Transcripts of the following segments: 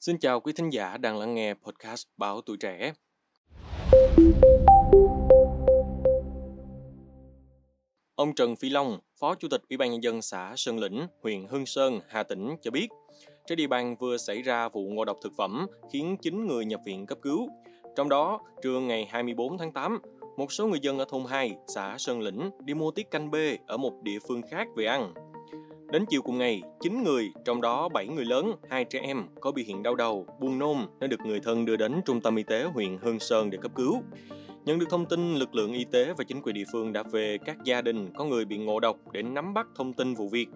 Xin chào quý thính giả đang lắng nghe podcast Báo Tuổi Trẻ. Ông Trần Phi Long, Phó Chủ tịch Ủy ban Nhân dân xã Sơn Lĩnh, huyện Hưng Sơn, Hà Tĩnh cho biết, trên địa bàn vừa xảy ra vụ ngộ độc thực phẩm khiến 9 người nhập viện cấp cứu. Trong đó, trưa ngày 24 tháng 8, một số người dân ở thôn 2, xã Sơn Lĩnh đi mua tiết canh bê ở một địa phương khác về ăn. Đến chiều cùng ngày, 9 người, trong đó 7 người lớn, 2 trẻ em có biểu hiện đau đầu, buồn nôn đã được người thân đưa đến trung tâm y tế huyện Hương Sơn để cấp cứu. Nhận được thông tin, lực lượng y tế và chính quyền địa phương đã về các gia đình có người bị ngộ độc để nắm bắt thông tin vụ việc.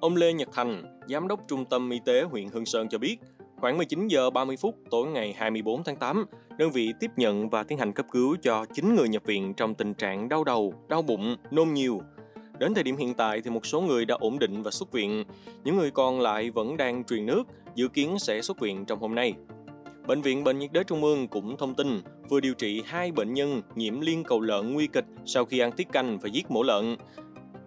Ông Lê Nhật Thành, giám đốc trung tâm y tế huyện Hương Sơn cho biết, khoảng 19 giờ 30 phút tối ngày 24 tháng 8, đơn vị tiếp nhận và tiến hành cấp cứu cho 9 người nhập viện trong tình trạng đau đầu, đau bụng, nôn nhiều, Đến thời điểm hiện tại thì một số người đã ổn định và xuất viện, những người còn lại vẫn đang truyền nước, dự kiến sẽ xuất viện trong hôm nay. Bệnh viện Bệnh nhiệt đới Trung ương cũng thông tin vừa điều trị hai bệnh nhân nhiễm liên cầu lợn nguy kịch sau khi ăn tiết canh và giết mổ lợn.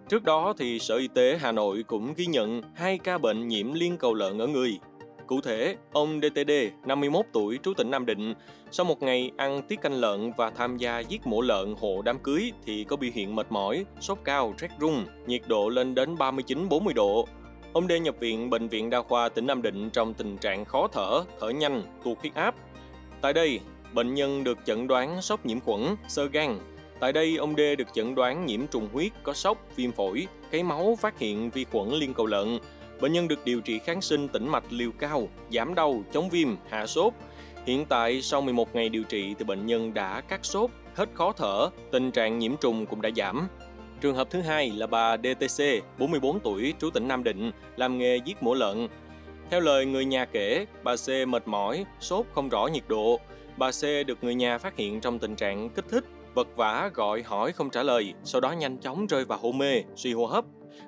Trước đó thì Sở Y tế Hà Nội cũng ghi nhận hai ca bệnh nhiễm liên cầu lợn ở người. Cụ thể, ông DTD, 51 tuổi, trú tỉnh Nam Định, sau một ngày ăn tiết canh lợn và tham gia giết mổ lợn hộ đám cưới thì có biểu hiện mệt mỏi, sốt cao, rét run nhiệt độ lên đến 39-40 độ. Ông D nhập viện Bệnh viện Đa khoa tỉnh Nam Định trong tình trạng khó thở, thở nhanh, tuột huyết áp. Tại đây, bệnh nhân được chẩn đoán sốc nhiễm khuẩn, sơ gan. Tại đây, ông D được chẩn đoán nhiễm trùng huyết, có sốc, viêm phổi, cái máu phát hiện vi khuẩn liên cầu lợn, Bệnh nhân được điều trị kháng sinh tĩnh mạch liều cao, giảm đau, chống viêm, hạ sốt. Hiện tại, sau 11 ngày điều trị thì bệnh nhân đã cắt sốt, hết khó thở, tình trạng nhiễm trùng cũng đã giảm. Trường hợp thứ hai là bà DTC, 44 tuổi, trú tỉnh Nam Định, làm nghề giết mổ lợn. Theo lời người nhà kể, bà C mệt mỏi, sốt không rõ nhiệt độ. Bà C được người nhà phát hiện trong tình trạng kích thích, vật vã gọi hỏi không trả lời, sau đó nhanh chóng rơi vào hôn mê, suy hô hấp,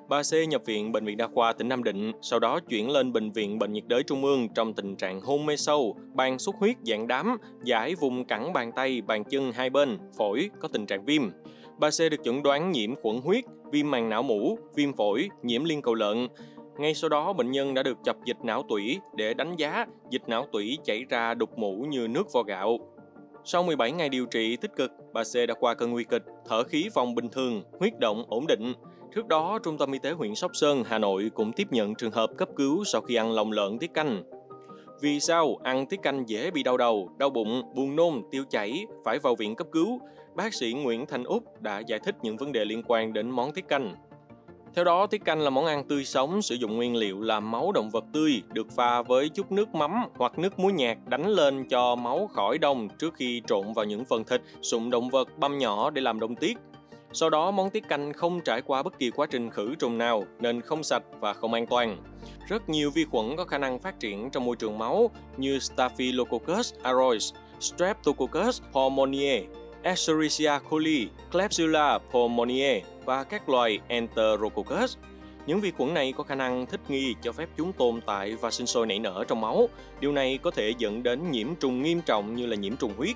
Bà C nhập viện Bệnh viện Đa khoa tỉnh Nam Định, sau đó chuyển lên Bệnh viện Bệnh nhiệt đới Trung ương trong tình trạng hôn mê sâu, ban xuất huyết dạng đám, giải vùng cẳng bàn tay, bàn chân hai bên, phổi có tình trạng viêm. Bà C được chẩn đoán nhiễm khuẩn huyết, viêm màng não mũ viêm phổi, nhiễm liên cầu lợn. Ngay sau đó, bệnh nhân đã được chọc dịch não tủy để đánh giá dịch não tủy chảy ra đục mũ như nước vo gạo. Sau 17 ngày điều trị tích cực, bà C đã qua cơn nguy kịch, thở khí vòng bình thường, huyết động ổn định. Trước đó, Trung tâm Y tế huyện Sóc Sơn, Hà Nội cũng tiếp nhận trường hợp cấp cứu sau khi ăn lòng lợn tiết canh. Vì sao ăn tiết canh dễ bị đau đầu, đau bụng, buồn nôn, tiêu chảy, phải vào viện cấp cứu? Bác sĩ Nguyễn Thành Úc đã giải thích những vấn đề liên quan đến món tiết canh. Theo đó, tiết canh là món ăn tươi sống sử dụng nguyên liệu là máu động vật tươi được pha với chút nước mắm hoặc nước muối nhạt đánh lên cho máu khỏi đông trước khi trộn vào những phần thịt, sụn động vật băm nhỏ để làm đông tiết. Sau đó, món tiết canh không trải qua bất kỳ quá trình khử trùng nào nên không sạch và không an toàn. Rất nhiều vi khuẩn có khả năng phát triển trong môi trường máu như Staphylococcus aureus, Streptococcus pneumoniae, Escherichia coli, Klebsiella pneumoniae và các loài Enterococcus. Những vi khuẩn này có khả năng thích nghi cho phép chúng tồn tại và sinh sôi nảy nở trong máu. Điều này có thể dẫn đến nhiễm trùng nghiêm trọng như là nhiễm trùng huyết,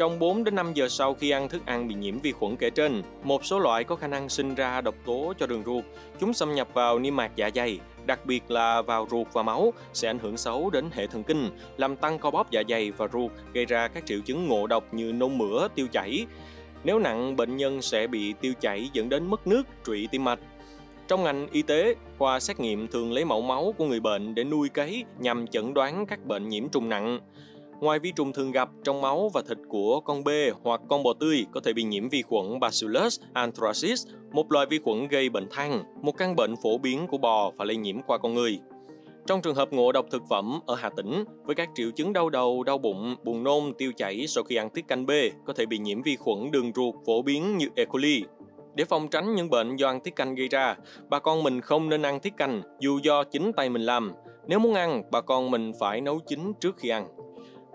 trong 4 đến 5 giờ sau khi ăn thức ăn bị nhiễm vi khuẩn kể trên, một số loại có khả năng sinh ra độc tố cho đường ruột. Chúng xâm nhập vào niêm mạc dạ dày, đặc biệt là vào ruột và máu, sẽ ảnh hưởng xấu đến hệ thần kinh, làm tăng co bóp dạ dày và ruột, gây ra các triệu chứng ngộ độc như nôn mửa, tiêu chảy. Nếu nặng, bệnh nhân sẽ bị tiêu chảy dẫn đến mất nước, trụy tim mạch. Trong ngành y tế, khoa xét nghiệm thường lấy mẫu máu của người bệnh để nuôi cấy nhằm chẩn đoán các bệnh nhiễm trùng nặng. Ngoài vi trùng thường gặp trong máu và thịt của con bê hoặc con bò tươi có thể bị nhiễm vi khuẩn Bacillus anthracis, một loại vi khuẩn gây bệnh than, một căn bệnh phổ biến của bò và lây nhiễm qua con người. Trong trường hợp ngộ độc thực phẩm ở Hà Tĩnh, với các triệu chứng đau đầu, đau bụng, buồn nôn, tiêu chảy sau khi ăn tiết canh B, có thể bị nhiễm vi khuẩn đường ruột phổ biến như E. coli. Để phòng tránh những bệnh do ăn tiết canh gây ra, bà con mình không nên ăn tiết canh dù do chính tay mình làm. Nếu muốn ăn, bà con mình phải nấu chín trước khi ăn.